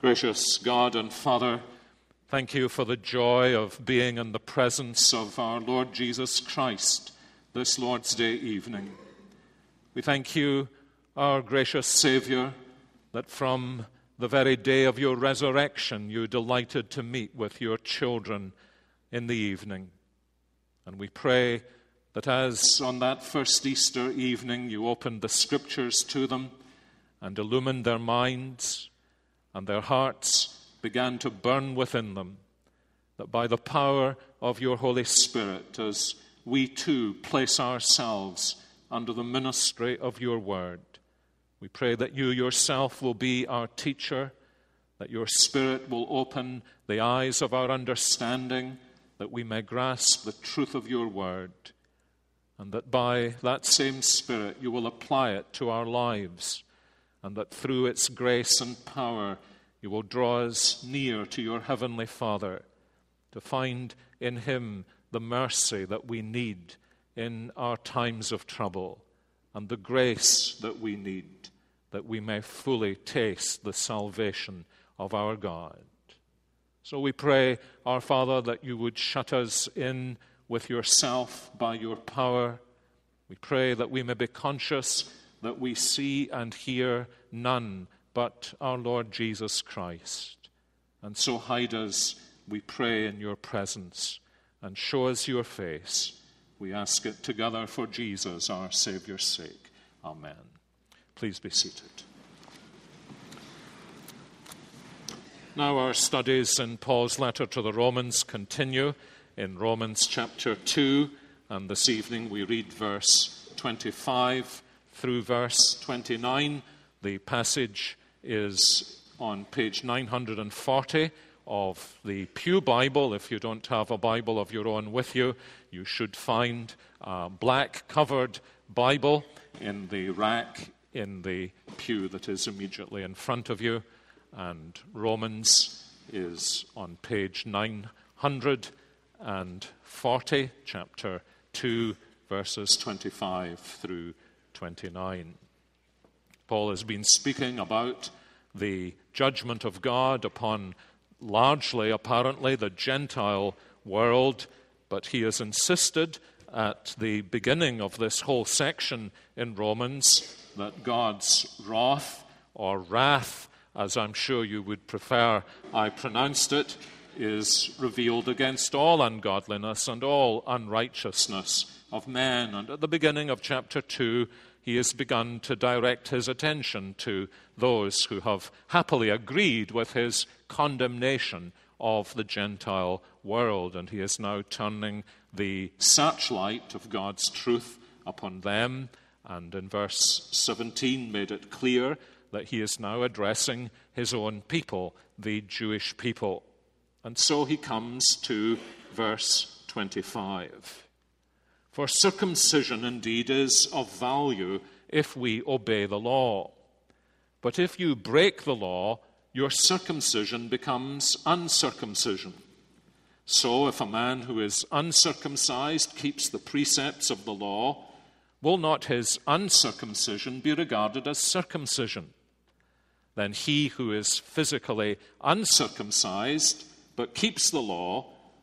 Gracious God and Father, thank you for the joy of being in the presence of our Lord Jesus Christ this Lord's Day evening. We thank you, our gracious Saviour, that from the very day of your resurrection you delighted to meet with your children in the evening. And we pray that as on that first Easter evening you opened the Scriptures to them and illumined their minds, and their hearts began to burn within them, that by the power of your Holy Spirit, as we too place ourselves under the ministry of your word, we pray that you yourself will be our teacher, that your Spirit will open the eyes of our understanding, that we may grasp the truth of your word, and that by that same Spirit you will apply it to our lives and that through its grace and power you will draw us near to your Heavenly Father to find in Him the mercy that we need in our times of trouble and the grace that we need that we may fully taste the salvation of our God. So we pray, our Father, that you would shut us in with yourself by your power. We pray that we may be conscious that we see and hear none but our Lord Jesus Christ. And so hide us, we pray, in your presence and show us your face. We ask it together for Jesus, our Saviour's sake. Amen. Please be seated. Now, our studies in Paul's letter to the Romans continue in Romans chapter 2, and this evening we read verse 25 through verse 29. The passage is on page 940 of the Pew Bible. If you don't have a Bible of your own with you, you should find a black covered Bible in the rack in the pew that is immediately in front of you. And Romans is on page 940, chapter 2, verses 25 through 29. Paul has been speaking about the judgment of God upon largely, apparently, the Gentile world, but he has insisted at the beginning of this whole section in Romans that God's wrath or wrath, as I'm sure you would prefer I pronounced it, is revealed against all ungodliness and all unrighteousness of men. And at the beginning of chapter 2, he has begun to direct his attention to those who have happily agreed with his condemnation of the Gentile world. And he is now turning the searchlight of God's truth upon them. And in verse 17, made it clear that he is now addressing his own people, the Jewish people. And so he comes to verse 25. For circumcision indeed is of value if we obey the law. But if you break the law, your circumcision becomes uncircumcision. So if a man who is uncircumcised keeps the precepts of the law, will not his uncircumcision be regarded as circumcision? Then he who is physically uncircumcised but keeps the law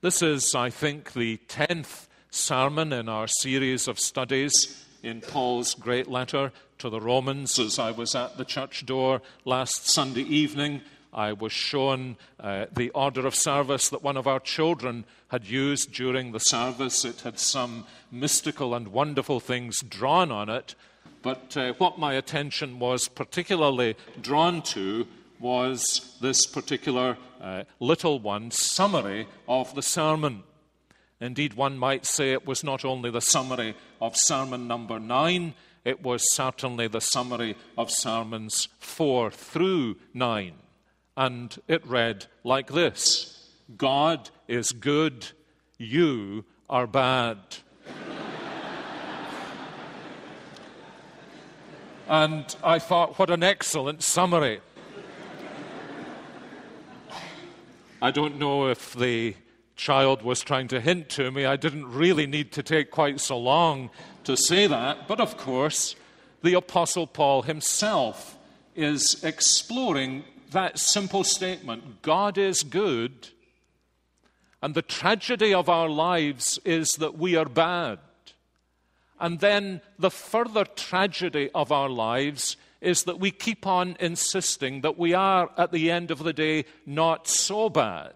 This is, I think, the tenth sermon in our series of studies in Paul's great letter to the Romans. As I was at the church door last Sunday evening, I was shown uh, the order of service that one of our children had used during the service. It had some mystical and wonderful things drawn on it. But uh, what my attention was particularly drawn to was this particular uh, little one summary of the sermon. Indeed, one might say it was not only the summary of sermon number nine, it was certainly the summary of sermons 4 through 9. And it read like this God is good, you are bad. and I thought, what an excellent summary. I don't know if the child was trying to hint to me. I didn't really need to take quite so long to say that. But of course, the Apostle Paul himself is exploring that simple statement God is good, and the tragedy of our lives is that we are bad. And then the further tragedy of our lives is that we keep on insisting that we are, at the end of the day, not so bad.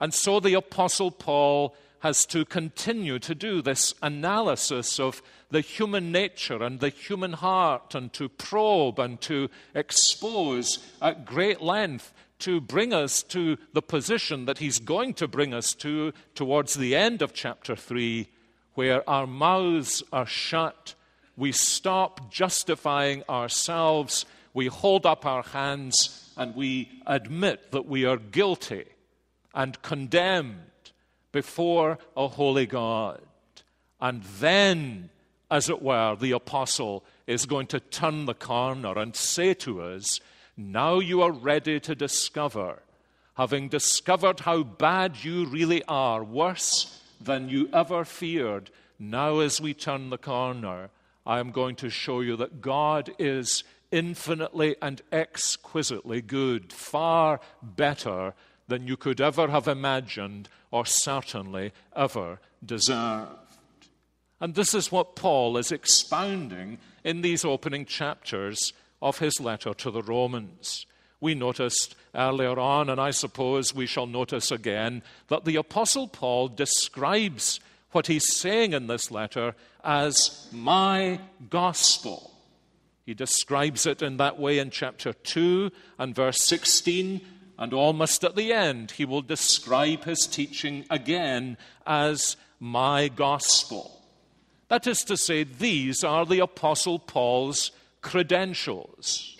And so the Apostle Paul has to continue to do this analysis of the human nature and the human heart and to probe and to expose at great length to bring us to the position that he's going to bring us to towards the end of chapter 3, where our mouths are shut, we stop justifying ourselves, we hold up our hands, and we admit that we are guilty and condemned before a holy God. And then, as it were, the apostle is going to turn the corner and say to us, Now you are ready to discover, having discovered how bad you really are, worse than you ever feared, now as we turn the corner, I am going to show you that God is infinitely and exquisitely good, far better than you could ever have imagined or certainly ever deserved. And this is what Paul is expounding in these opening chapters of his letter to the Romans. We noticed earlier on, and I suppose we shall notice again, that the Apostle Paul describes what he's saying in this letter as my gospel. He describes it in that way in chapter 2 and verse 16 and almost at the end, he will describe his teaching again as my gospel. That is to say, these are the Apostle Paul's credentials.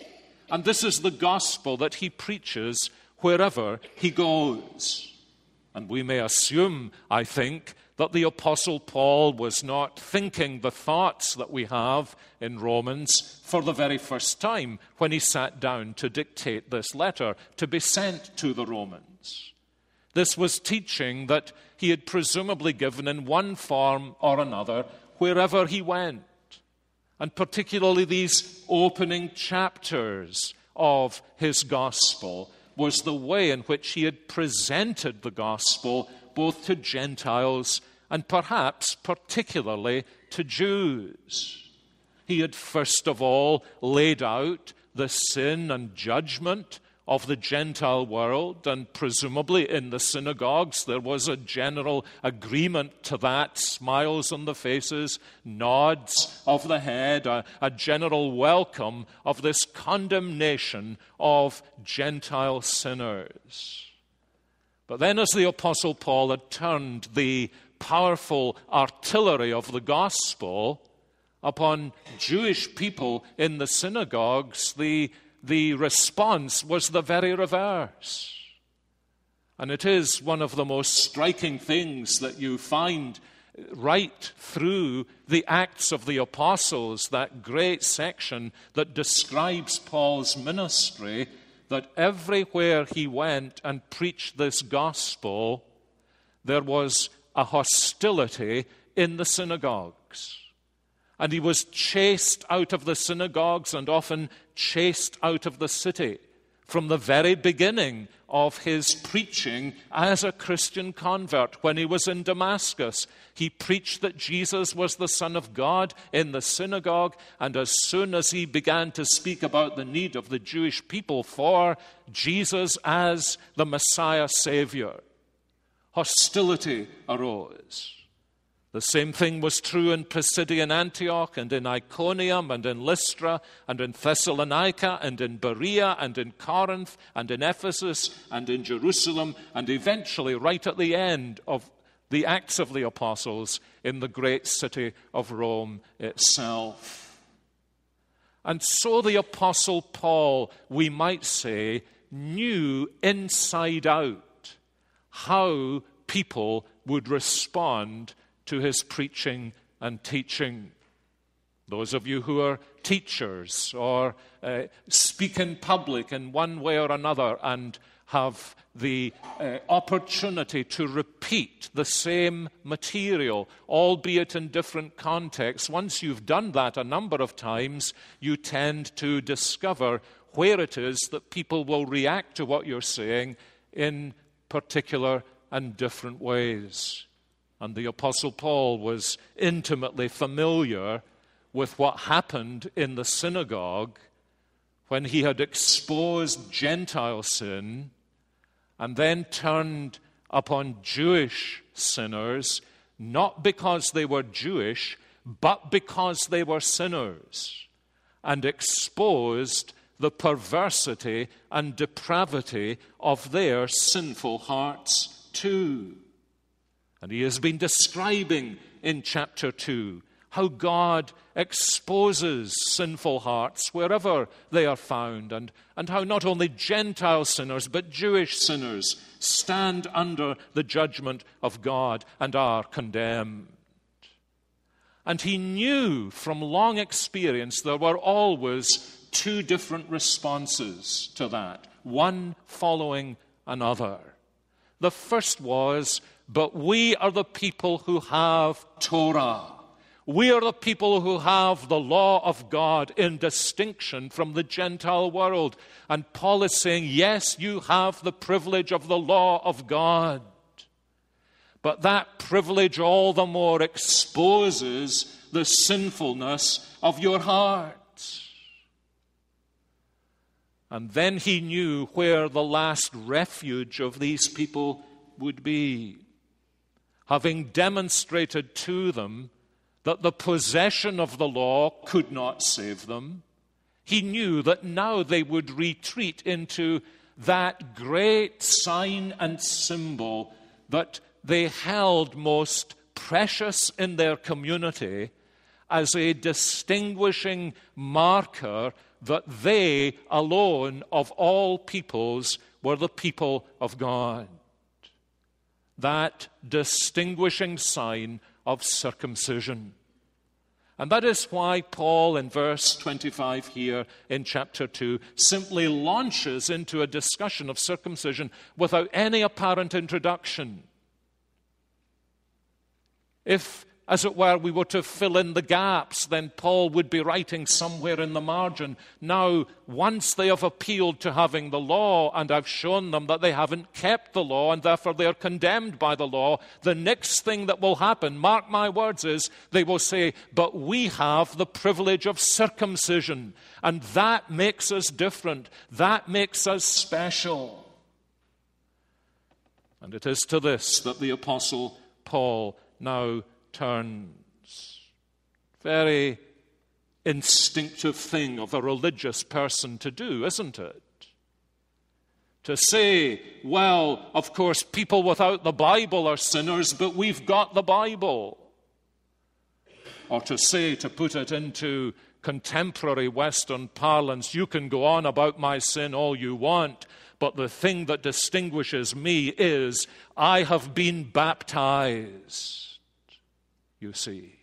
And this is the gospel that he preaches wherever he goes. And we may assume, I think, that the Apostle Paul was not thinking the thoughts that we have in Romans for the very first time when he sat down to dictate this letter to be sent to the Romans. This was teaching that he had presumably given in one form or another wherever he went. And particularly these opening chapters of his gospel was the way in which he had presented the gospel both to Gentiles and perhaps particularly to Jews. He had first of all laid out the sin and judgment of the Gentile world, and presumably in the synagogues there was a general agreement to that smiles on the faces, nods of the head, a, a, general welcome of this condemnation of Gentile sinners. But then, as the Apostle Paul had turned the powerful artillery of the gospel upon Jewish people in the synagogues, the, the response was the very reverse. And it is one of the most striking things that you find right through the Acts of the Apostles, that great section that describes Paul's ministry that everywhere he went and preached this gospel, there was a hostility in the synagogues. And he was chased out of the synagogues and often chased out of the city from the very beginning of his preaching as a Christian convert. When he was in Damascus, he preached that Jesus was the Son of God in the synagogue, and as soon as he began to speak about the need of the Jewish people for Jesus as the Messiah Savior, hostility arose. The same thing was true in Pisidian Antioch and in Iconium and in Lystra and in Thessalonica and in Berea and in Corinth and in Ephesus and in Jerusalem and eventually right at the end of the Acts of the Apostles in the great city of Rome itself. And so the Apostle Paul, we might say, knew inside out how people would respond to his preaching and teaching. Those of you who are teachers or uh, speak in public in one way or another and have the uh, opportunity to repeat the same material, albeit in different contexts. Once you've done that a number of times, you tend to discover where it is that people will react to what you're saying in particular and different ways. And the Apostle Paul was intimately familiar with what happened in the synagogue when he had exposed Gentile sin and then turned upon Jewish sinners, not because they were Jewish, but because they were sinners, and exposed the perversity and depravity of their sinful hearts too. And he has been describing in chapter 2 how God exposes sinful hearts wherever they are found, and, and how not only Gentile sinners, but Jewish sinners stand under the judgment of God and are condemned. And he knew from long experience there were always two different responses to that, one following another. The first was, But we are the people who have Torah. We are the people who have the law of God in distinction from the Gentile world. And Paul is saying, yes, you have the privilege of the law of God. But that privilege all the more exposes the sinfulness of your heart. And then he knew where the last refuge of these people would be. Having demonstrated to them that the possession of the law could not save them, he knew that now they would retreat into that great sign and symbol that they held most precious in their community as a distinguishing marker that they alone of all peoples were the people of God. That distinguishing sign of circumcision. And that is why Paul, in verse 25 here in chapter 2, simply launches into a discussion of circumcision without any apparent introduction. If as it were, we were to fill in the gaps, then Paul would be writing somewhere in the margin. Now, once they have appealed to having the law, and I've shown them that they haven't kept the law, and therefore they are condemned by the law, the next thing that will happen, mark my words, is they will say, But we have the privilege of circumcision, and that makes us different. That makes us special. And it is to this that the Apostle Paul now turns. Very instinctive thing of a religious person to do, isn't it? To say, well, of course, people without the Bible are sinners, but we've got the Bible. Or to say, to put it into contemporary Western parlance, you can go on about my sin all you want, but the thing that distinguishes me is I have been baptized you see.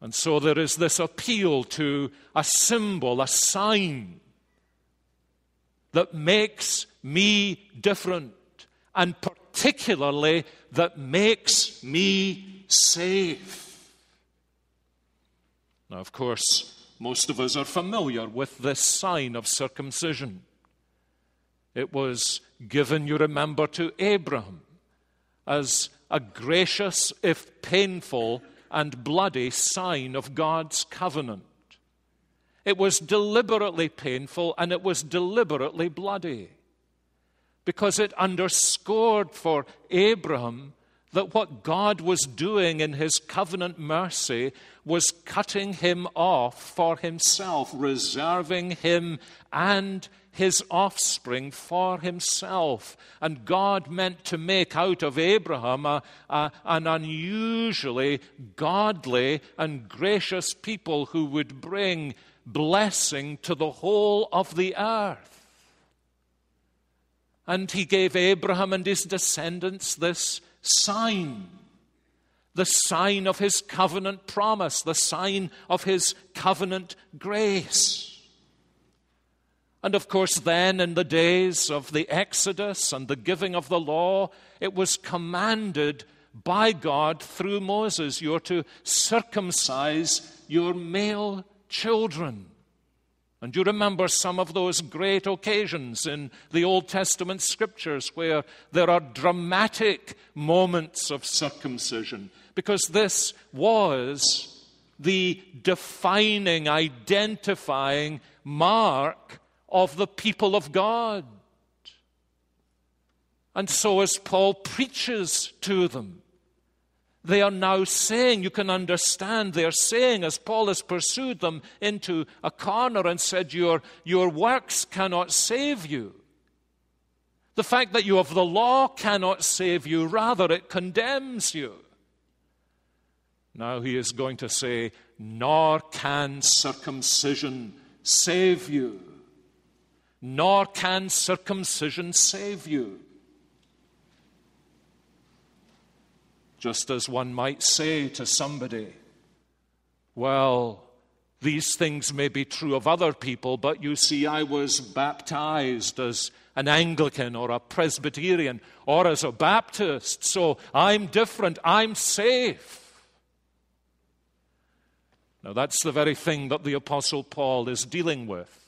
And so there is this appeal to a symbol, a sign that makes me different, and particularly that makes me safe. Now, of course, most of us are familiar with this sign of circumcision. It was given, you remember, to Abraham as a gracious, if painful, and bloody sign of God's covenant. It was deliberately painful and it was deliberately bloody because it underscored for Abraham that what God was doing in his covenant mercy was cutting him off for himself, reserving him and his offspring for himself. And God meant to make out of Abraham a, a, an unusually godly and gracious people who would bring blessing to the whole of the earth. And he gave Abraham and his descendants this sign the sign of his covenant promise, the sign of his covenant grace. And of course, then in the days of the Exodus and the giving of the law, it was commanded by God through Moses you're to circumcise your male children. And you remember some of those great occasions in the Old Testament scriptures where there are dramatic moments of circumcision, because this was the defining, identifying mark of the people of God. And so, as Paul preaches to them, they are now saying, you can understand, they are saying, as Paul has pursued them into a corner and said, Your, your works cannot save you. The fact that you have the law cannot save you, rather, it condemns you. Now he is going to say, Nor can circumcision save you. Nor can circumcision save you. Just as one might say to somebody, Well, these things may be true of other people, but you see, I was baptized as an Anglican or a Presbyterian or as a Baptist, so I'm different, I'm safe. Now, that's the very thing that the Apostle Paul is dealing with.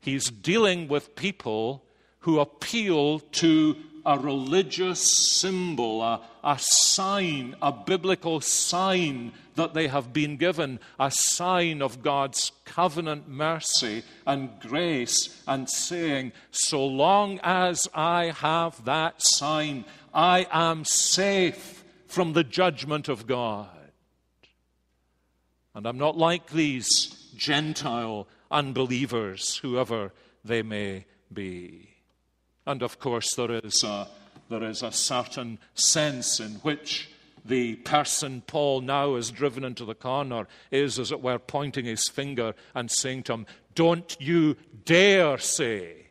He's dealing with people who appeal to a religious symbol, a, a sign, a biblical sign that they have been given, a sign of God's covenant mercy and grace, and saying, So long as I have that sign, I am safe from the judgment of God. And I'm not like these Gentile unbelievers, whoever they may be. And of course, there is a, there is a certain sense in which the person Paul now is driven into the corner is, as it were, pointing his finger and saying to him, Don't you dare say,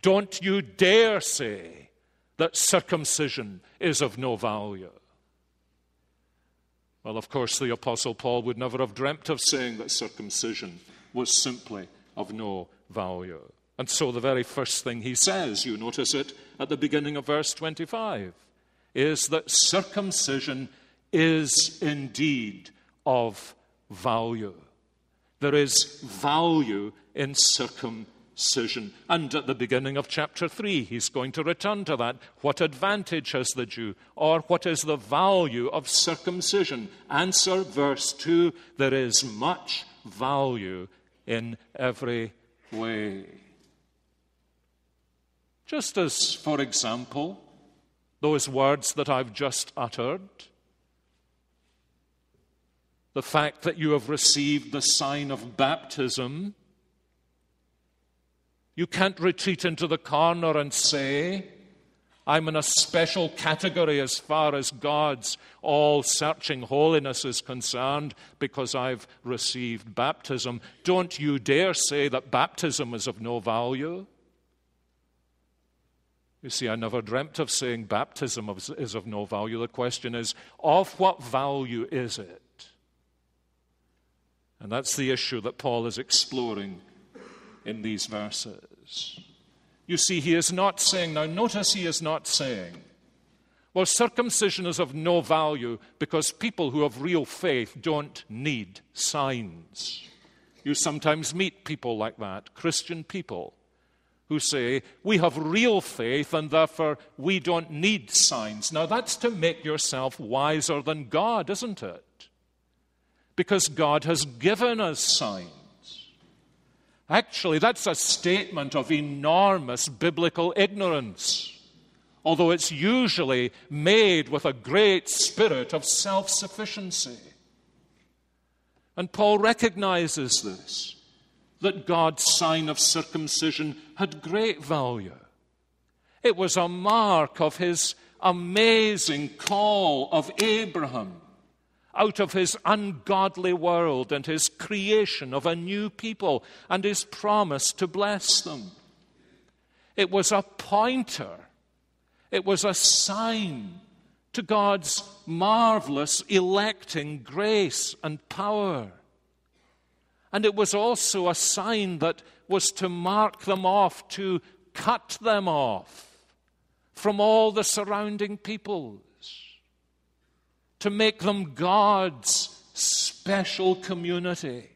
don't you dare say that circumcision is of no value. Well, of course, the Apostle Paul would never have dreamt of saying that circumcision was simply of no value. And so the very first thing he says, you notice it at the beginning of verse 25, is that circumcision is indeed of value. There is value in circumcision. And at the beginning of chapter 3, he's going to return to that. What advantage has the Jew? Or what is the value of circumcision? Answer verse 2 there is much value in every way. Just as, for example, those words that I've just uttered, the fact that you have received the sign of baptism, you can't retreat into the corner and say, I'm in a special category as far as God's all searching holiness is concerned because I've received baptism. Don't you dare say that baptism is of no value. You see, I never dreamt of saying baptism is of no value. The question is, of what value is it? And that's the issue that Paul is exploring in these verses. You see, he is not saying, now notice he is not saying, well, circumcision is of no value because people who have real faith don't need signs. You sometimes meet people like that, Christian people who say, We have real faith and therefore we don't need signs. Now, that's to make yourself wiser than God, isn't it? Because God has given us signs. Actually, that's a statement of enormous biblical ignorance. although it's usually made with a great spirit of self sufficiency. And Paul recognizes this that God's sign of circumcision had great value. It was a mark of his amazing call of Abraham out of his ungodly world and his creation of a new people and his promise to bless them. It was a pointer, it was a sign to God's marvelous electing grace and power. And it was also a sign that was to mark them off, to cut them off from all the surrounding peoples, to make them God's special community.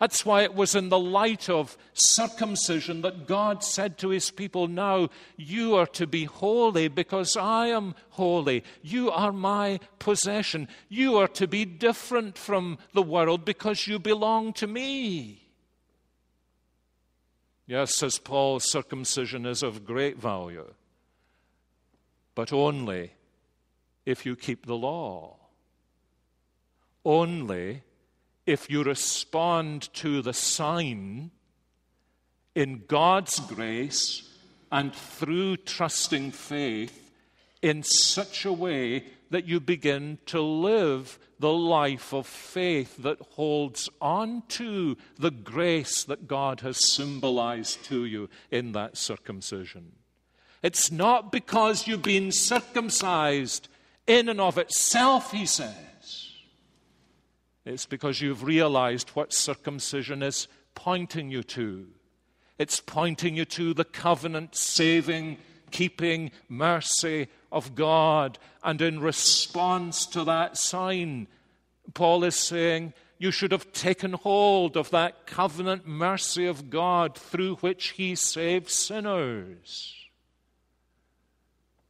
That's why it was in the light of circumcision that God said to his people, Now you are to be holy because I am holy. You are my possession. You are to be different from the world because you belong to me. Yes, says Paul, circumcision is of great value, but only if you keep the law. Only if you respond to the sign in God's grace and through trusting faith in such a way that you begin to live the life of faith that holds on to the grace that God has symbolized to you in that circumcision. It's not because you've been circumcised in and of itself, he says. It's because you've realized what circumcision is pointing you to. It's pointing you to the covenant saving, keeping mercy of God. And in response to that sign, Paul is saying, you should have taken hold of that covenant mercy of God through which he saves sinners.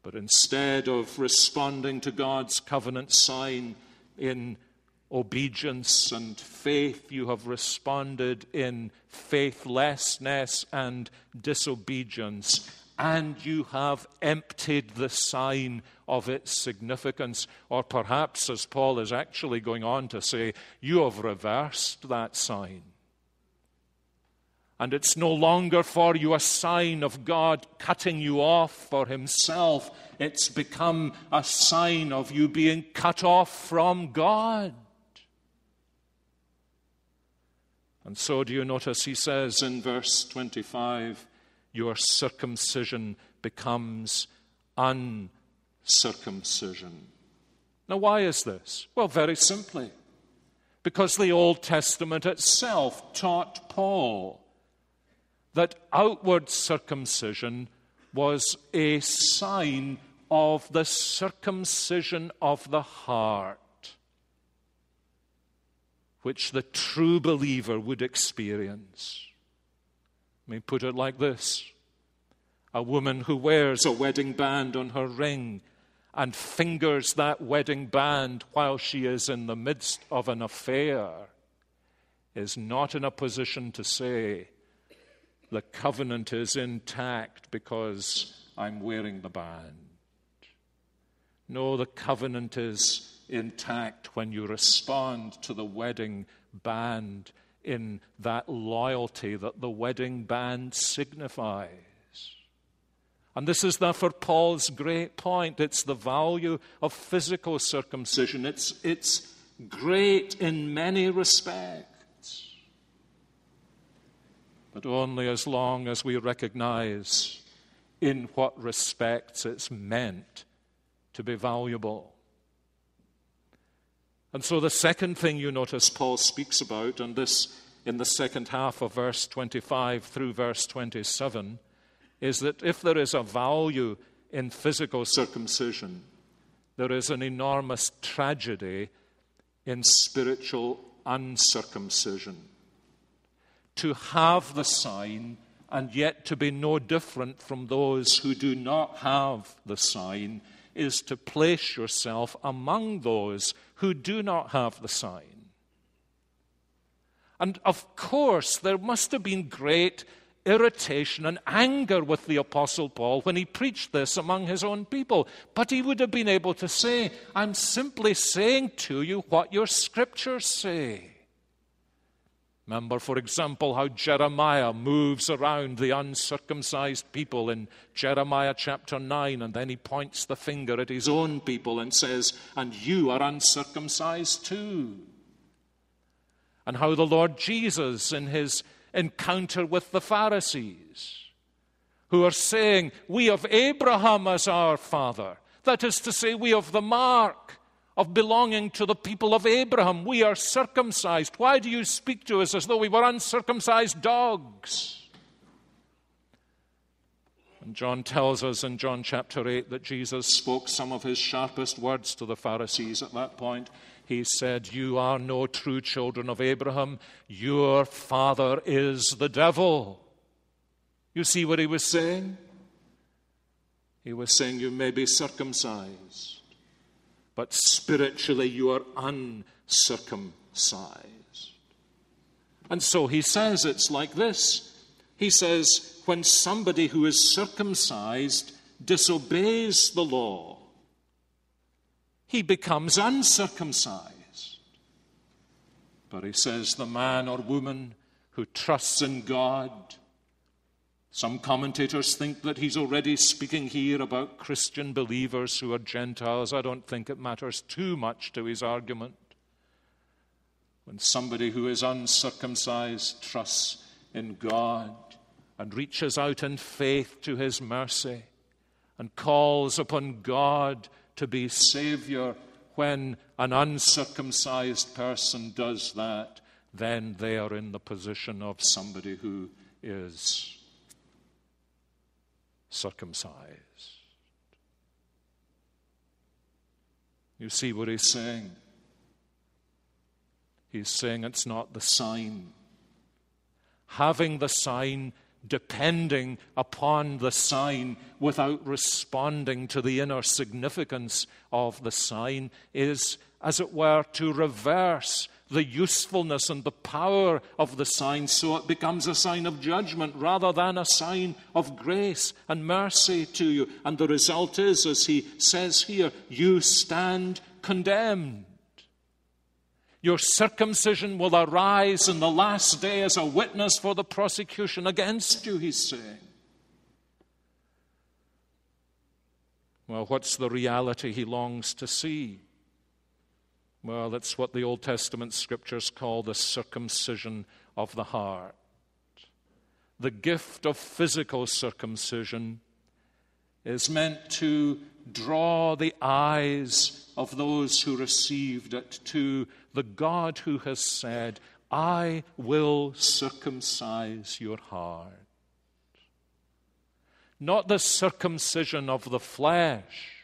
But instead of responding to God's covenant sign in obedience and faith, you have responded in faithlessness and disobedience, and you have emptied the sign of its significance. Or perhaps, as Paul is actually going on to say, you have reversed that sign. And it's no longer for you a sign of God cutting you off for Himself. It's become a sign of you being cut off from God. And so, do you notice he says in verse 25, your circumcision becomes uncircumcision. Now, why is this? Well, very simply, because the Old Testament itself taught Paul that outward circumcision was a sign of the circumcision of the heart which the true believer would experience. Let me put it like this a woman who wears a wedding band on her ring and fingers that wedding band while she is in the midst of an affair is not in a position to say, the covenant is intact because I'm wearing the band. No, the covenant is intact when you respond to the wedding band in that loyalty that the wedding band signifies. And this is therefore Paul's great point. It's the value of physical circumcision. It's, it's great in many respects. But only as long as we recognize in what respects it's meant to be valuable. And so, the second thing you notice Paul speaks about, and this in the second half of verse 25 through verse 27, is that if there is a value in physical circumcision, there is an enormous tragedy in spiritual uncircumcision. To have the sign and yet to be no different from those who do not have the sign is to place yourself among those who do not have the sign. And of course, there must have been great irritation and anger with the Apostle Paul when he preached this among his own people. But he would have been able to say, I'm simply saying to you what your scriptures say. Remember, for example, how Jeremiah moves around the uncircumcised people in Jeremiah chapter 9, and then he points the finger at his own people and says, And you are uncircumcised too. And how the Lord Jesus, in his encounter with the Pharisees, who are saying, We have Abraham as our father. That is to say, we have the mark of belonging to the people of Abraham. We are circumcised. Why do you speak to us as though we were uncircumcised dogs? And John tells us in John chapter 8 that Jesus spoke some of his sharpest words to the Pharisees at that point. He said, You are no true children of Abraham. Your father is the devil. You see what he was saying? He was saying, You may be circumcised but spiritually you are uncircumcised. And so he says it's like this. He says, when somebody who is circumcised disobeys the law, he becomes uncircumcised. But he says, the man or woman who trusts in God some commentators think that he's already speaking here about Christian believers who are Gentiles. I don't think it matters too much to his argument. When somebody who is uncircumcised trusts in God and reaches out in faith to his mercy and calls upon God to be Savior, when an uncircumcised person does that, then they are in the position of somebody who is circumcised. You see what he's saying? He's saying it's not the sign. Having the sign, depending upon the sign without responding to the inner significance of the sign, is, as it were, to reverse the usefulness and the power of the sign so it becomes a sign of judgment rather than a sign of grace and mercy to you. And the result is, as he says here, you stand condemned. Your circumcision will arise in the last day as a witness for the prosecution against you, he's saying. Well, what's the reality he longs to see? Well, that's what the Old Testament scriptures call the circumcision of the heart. The gift of physical circumcision is meant to draw the eyes of those who received it to the God who has said, I will circumcise your heart. Not the circumcision of the flesh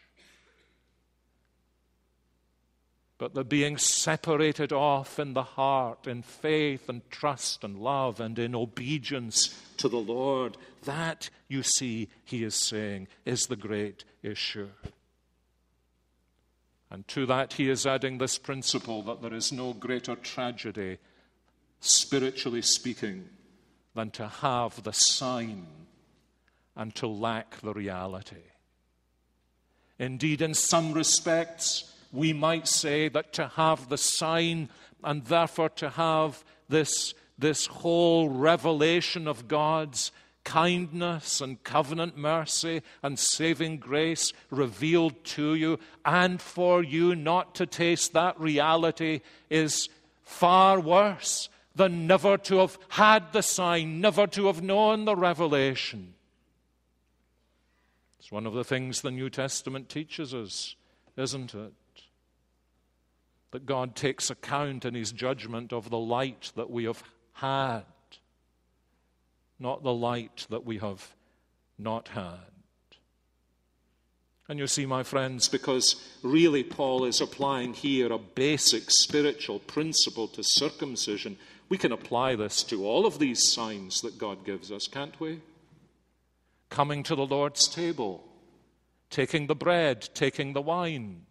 but the being separated off in the heart in faith and trust and love and in obedience to the Lord. That, you see, he is saying, is the great issue. And to that, he is adding this principle that there is no greater tragedy, spiritually speaking, than to have the sign and to lack the reality. Indeed, in some respects, we might say that to have the sign and therefore to have this, this whole revelation of God's kindness and covenant mercy and saving grace revealed to you, and for you not to taste that reality is far worse than never to have had the sign, never to have known the revelation. It's one of the things the New Testament teaches us, isn't it? That God takes account in his judgment of the light that we have had, not the light that we have not had. And you see, my friends, because really Paul is applying here a basic spiritual principle to circumcision, we can apply this to all of these signs that God gives us, can't we? Coming to the Lord's table, taking the bread, taking the wine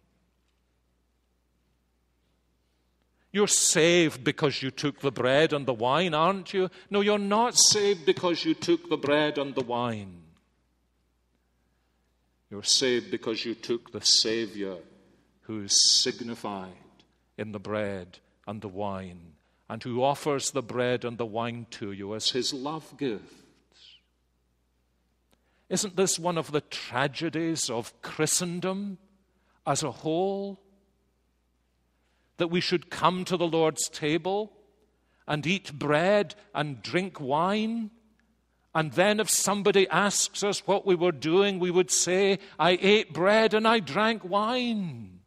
You're saved because you took the bread and the wine, aren't you? No, you're not saved because you took the bread and the wine. You're saved because you took the Savior who is signified in the bread and the wine, and who offers the bread and the wine to you as his love gifts. Isn't this one of the tragedies of Christendom as a whole? That we should come to the Lord's table and eat bread and drink wine. And then, if somebody asks us what we were doing, we would say, I ate bread and I drank wine.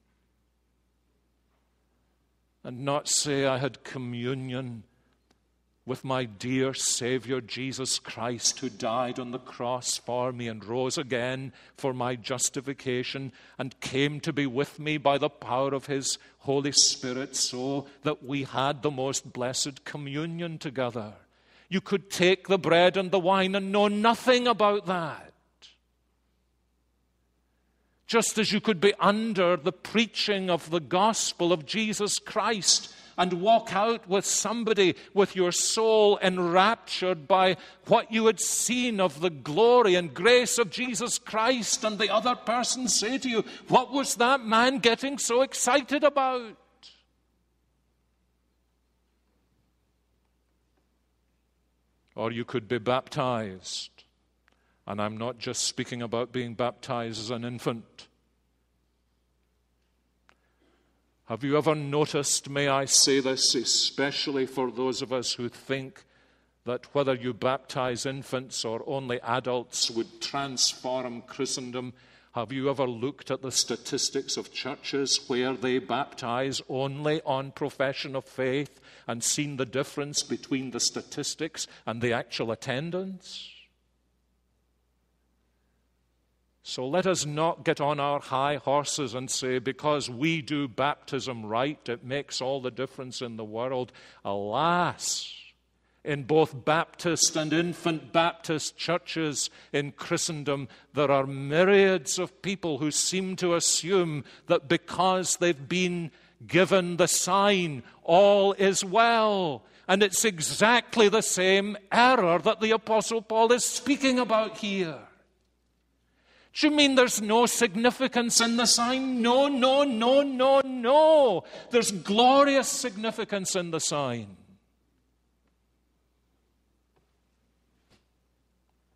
And not say, I had communion with my dear Savior Jesus Christ, who died on the cross for me and rose again for my justification and came to be with me by the power of His Holy Spirit, so that we had the most blessed communion together. You could take the bread and the wine and know nothing about that. Just as you could be under the preaching of the gospel of Jesus Christ and walk out with somebody with your soul enraptured by what you had seen of the glory and grace of Jesus Christ, and the other person say to you, What was that man getting so excited about? Or you could be baptized. And I'm not just speaking about being baptized as an infant. Have you ever noticed, may I say this, especially for those of us who think that whether you baptize infants or only adults would transform Christendom? Have you ever looked at the statistics of churches where they baptize only on profession of faith and seen the difference between the statistics and the actual attendance? So let us not get on our high horses and say, because we do baptism right, it makes all the difference in the world. Alas, in both Baptist and infant Baptist churches in Christendom, there are myriads of people who seem to assume that because they've been given the sign, all is well. And it's exactly the same error that the Apostle Paul is speaking about here. You mean there's no significance in the sign? No, no, no, no, no. There's glorious significance in the sign.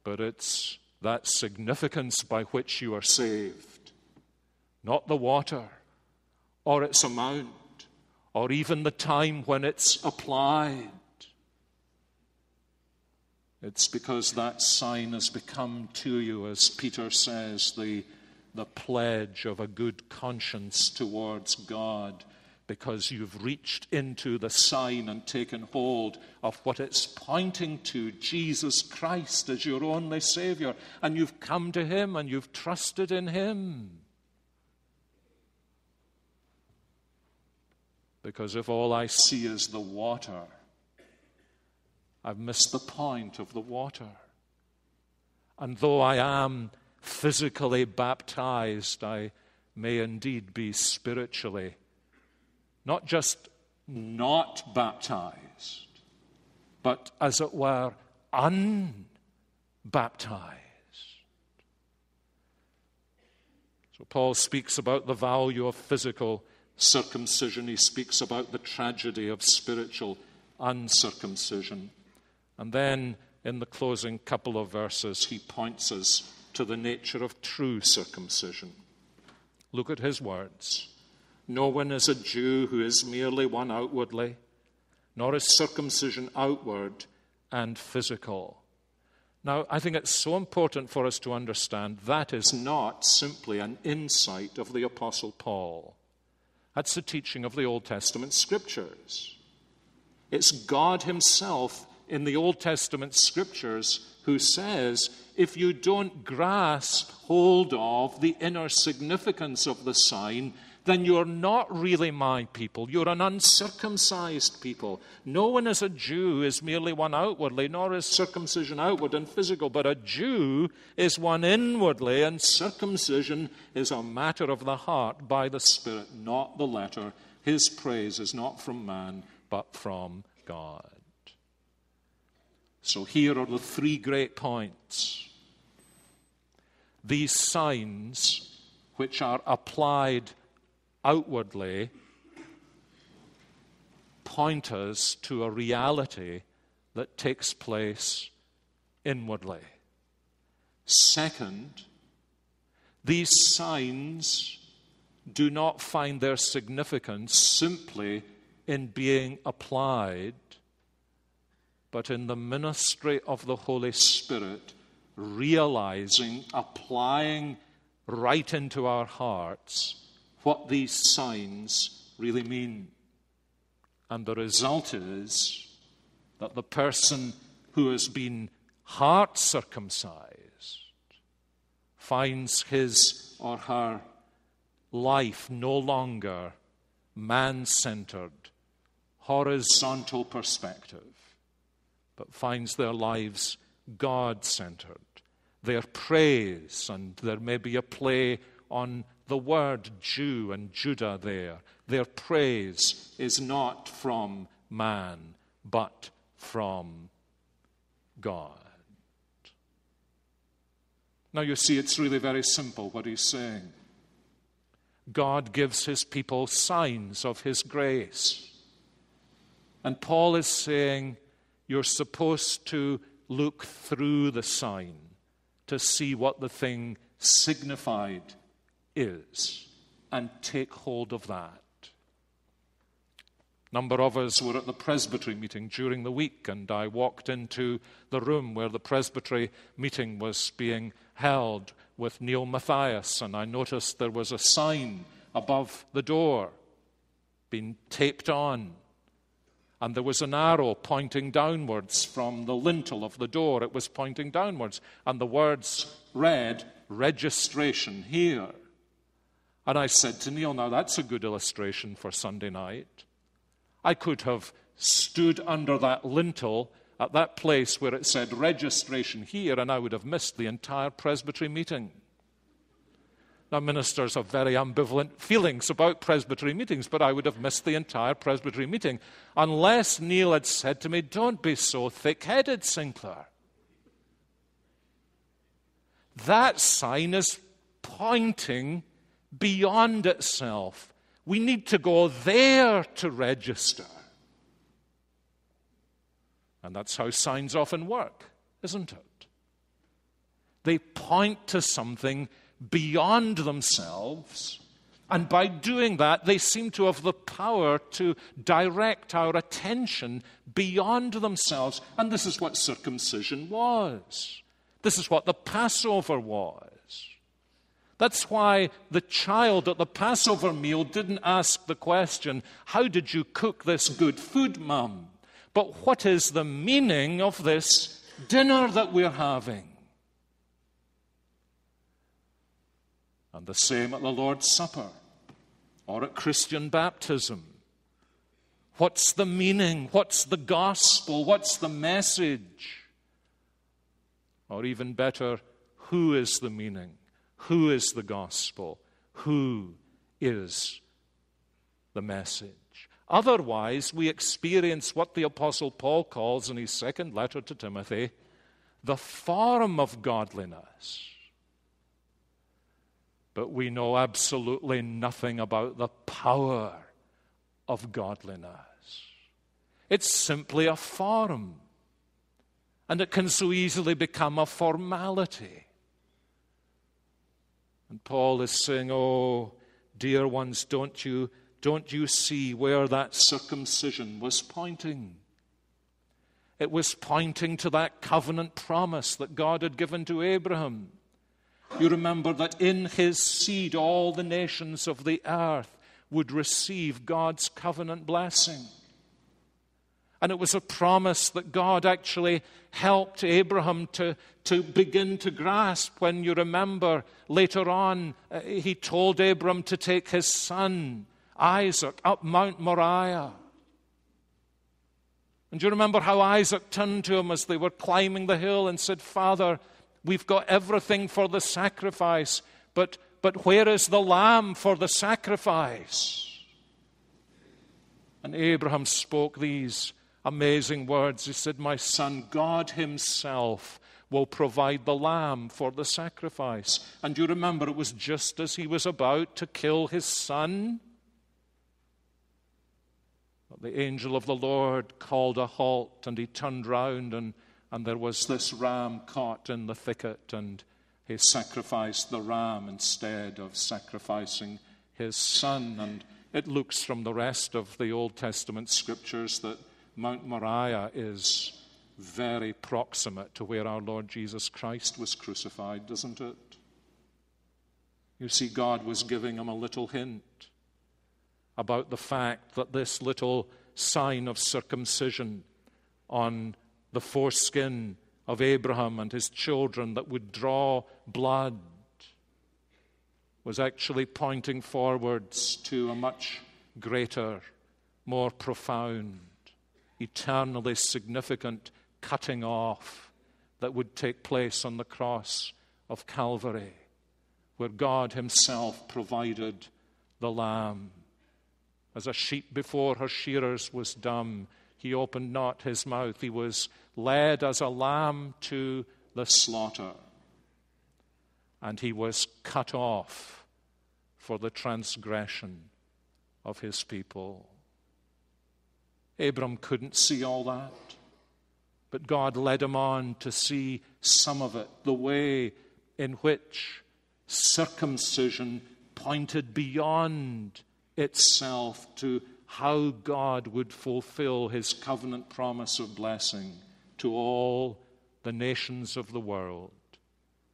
But it's that significance by which you are saved, not the water, or its amount, or even the time when it's applied. It's because that sign has become to you, as Peter says, the, the pledge of a good conscience towards God, because you've reached into the sign and taken hold of what it's pointing to Jesus Christ as your only Savior, and you've come to Him and you've trusted in Him. Because if all I see is the water, I've missed the point of the water. And though I am physically baptized, I may indeed be spiritually not just not baptized, but as it were, unbaptized. So Paul speaks about the value of physical circumcision, he speaks about the tragedy of spiritual uncircumcision. And then in the closing couple of verses, he points us to the nature of true circumcision. Look at his words. No one is a Jew who is merely one outwardly, nor is circumcision outward and physical. Now, I think it's so important for us to understand that is not simply an insight of the Apostle Paul. That's the teaching of the Old Testament scriptures. It's God Himself in the Old Testament scriptures who says, if you don't grasp hold of the inner significance of the sign, then you're not really my people. You're an uncircumcised people. No one is a Jew is merely one outwardly, nor is circumcision outward and physical, but a Jew is one inwardly, and circumcision is a matter of the heart by the Spirit, not the letter, His praise is not from man, but from God. So here are the three great points. These signs, which are applied outwardly, point us to a reality that takes place inwardly. Second, these signs do not find their significance simply in being applied, but in the ministry of the Holy Spirit, realizing, applying right into our hearts what these signs really mean. And the result is that the person who has been heart circumcised finds his or her life no longer man centered, horizontal perspective, but finds their lives God centered. Their praise, and there may be a play on the word Jew and Judah there, their praise is not from man, but from God. Now, you see, it's really very simple what he's saying. God gives his people signs of his grace. And Paul is saying you're supposed to look through the sign to see what the thing signified is and take hold of that. Number of us were at the presbytery meeting during the week, and I walked into the room where the presbytery meeting was being held with Neil Matthias, and I noticed there was a sign above the door being taped on. And there was an arrow pointing downwards from the lintel of the door. It was pointing downwards. And the words read, registration here. And I said to Neil, now that's a good illustration for Sunday night. I could have stood under that lintel at that place where it said registration here, and I would have missed the entire presbytery meeting. Now, ministers have very ambivalent feelings about presbytery meetings, but I would have missed the entire presbytery meeting unless Neil had said to me, Don't be so thick headed, Sinclair. That sign is pointing beyond itself we need to go there to register. And that's how signs often work, isn't it? They point to something beyond themselves, and by doing that, they seem to have the power to direct our attention beyond themselves. And this is what circumcision was. This is what the Passover was. That's why the child at the Passover meal didn't ask the question, How did you cook this good food, Mum? But what is the meaning of this dinner that we're having? And the same at the Lord's Supper or at Christian baptism. What's the meaning? What's the gospel? What's the message? Or even better, who is the meaning? Who is the gospel? Who is the message? Otherwise, we experience what the Apostle Paul calls in his second letter to Timothy the form of godliness. But we know absolutely nothing about the power of godliness. It's simply a form, and it can so easily become a formality. And Paul is saying, Oh, dear ones, don't you, don't you see where that circumcision was pointing? It was pointing to that covenant promise that God had given to Abraham. You remember that in his seed all the nations of the earth would receive God's covenant blessing. And it was a promise that God actually helped Abraham to, to begin to grasp. When you remember later on, uh, he told Abram to take his son, Isaac, up Mount Moriah. And do you remember how Isaac turned to him as they were climbing the hill and said, Father, we've got everything for the sacrifice, but, but where is the lamb for the sacrifice? And Abraham spoke these amazing words. He said, My son, God Himself will provide the lamb for the sacrifice. And you remember, it was just as he was about to kill his son. The angel of the Lord called a halt, and he turned round, and, and there was this ram caught in the thicket, and he sacrificed the ram instead of sacrificing his son. And it looks from the rest of the Old Testament scriptures that Mount Moriah is very proximate to where our Lord Jesus Christ was crucified, doesn't it? You see, God was giving him a little hint about the fact that this little sign of circumcision on the foreskin of Abraham and his children that would draw blood was actually pointing forwards to a much greater, more profound, eternally significant cutting off that would take place on the cross of Calvary, where God Himself provided the Lamb. As a sheep before her shearers was dumb, He opened not His mouth. He was led as a lamb to the slaughter. And He was cut off for the transgression of His people. Abram couldn't see all that. But God led him on to see some of it, the way in which circumcision pointed beyond itself to how God would fulfill his covenant promise of blessing to all the nations of the world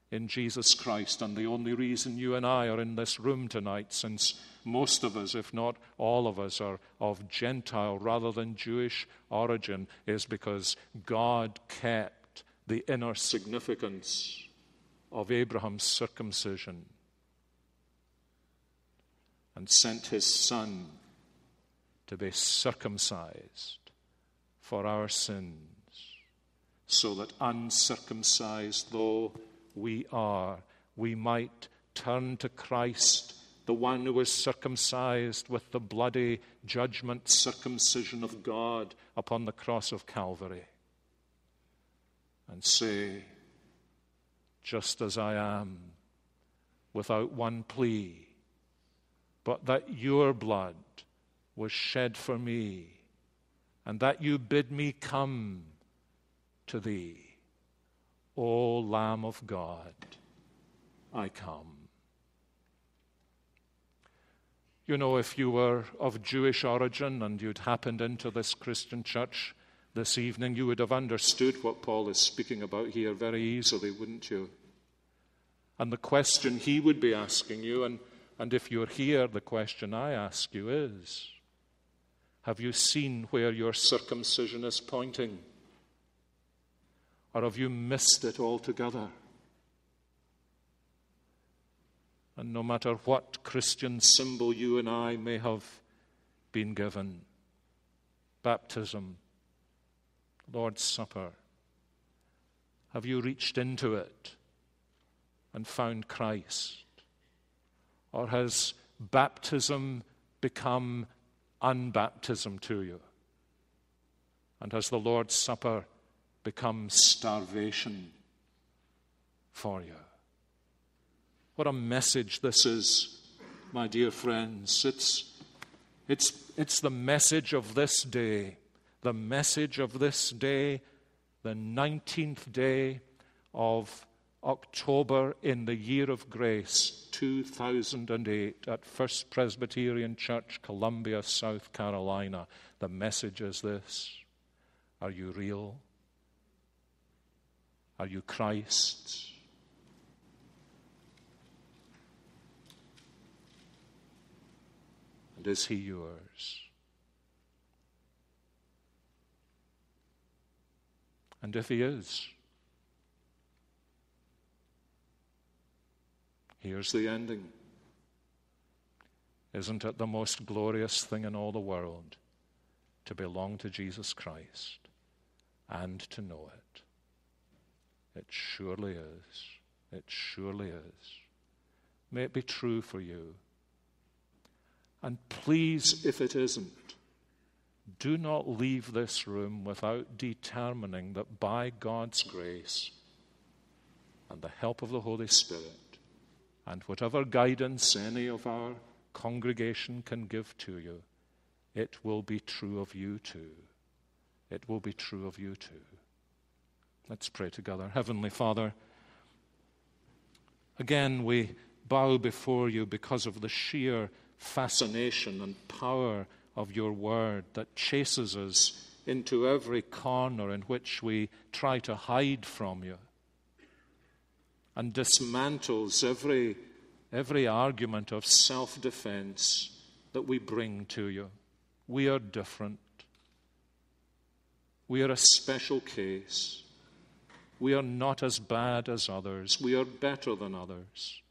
in Jesus Christ. And the only reason you and I are in this room tonight, since most of us, if not all of us, are of Gentile rather than Jewish origin is because God kept the inner significance of Abraham's circumcision and sent his son to be circumcised for our sins, so that uncircumcised though we are, we might turn to Christ the one who was circumcised with the bloody judgment circumcision of God upon the cross of Calvary, and say, Just as I am, without one plea, but that your blood was shed for me, and that you bid me come to thee, O Lamb of God, I come. You know, if you were of Jewish origin and you'd happened into this Christian church this evening, you would have understood what Paul is speaking about here very easily, wouldn't you? And the question he would be asking you, and, and if you're here, the question I ask you is Have you seen where your circumcision is pointing? Or have you missed it altogether? And no matter what Christian symbol you and I may have been given baptism, Lord's Supper have you reached into it and found Christ? Or has baptism become unbaptism to you? And has the Lord's Supper become starvation for you? What a message this is, my dear friends. It's, it's, it's the message of this day, the message of this day, the 19th day of October in the year of grace 2008 at First Presbyterian Church, Columbia, South Carolina. The message is this Are you real? Are you Christ's? And is he yours? And if he is, here's the ending. Isn't it the most glorious thing in all the world to belong to Jesus Christ and to know it? It surely is. It surely is. May it be true for you. And please, if it isn't, do not leave this room without determining that by God's grace and the help of the Holy Spirit, and whatever guidance any of our congregation can give to you, it will be true of you too. It will be true of you too. Let's pray together. Heavenly Father, again we bow before you because of the sheer fascination and power of your word that chases us into every corner in which we try to hide from you and dismantles every, every argument of self defense that we bring to you. We are different. We are a special case. We are not as bad as others. We are better than others.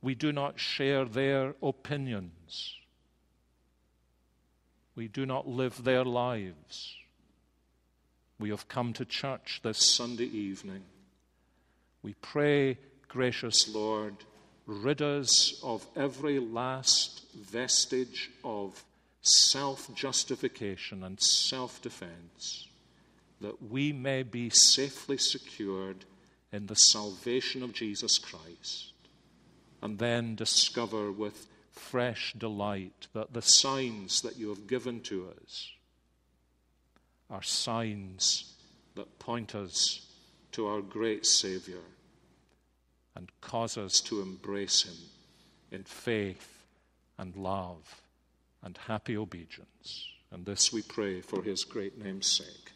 We do not share their opinions. We do not live their lives. We have come to church this Sunday evening. We pray, gracious Lord, rid us of every last vestige of self justification and self defense, that we may be safely secured in the salvation of Jesus Christ, and then discover with fresh delight that the signs that you have given to us are signs that point us to our great Savior and cause us to embrace Him in faith and love and happy obedience. And this we pray for His great name's sake.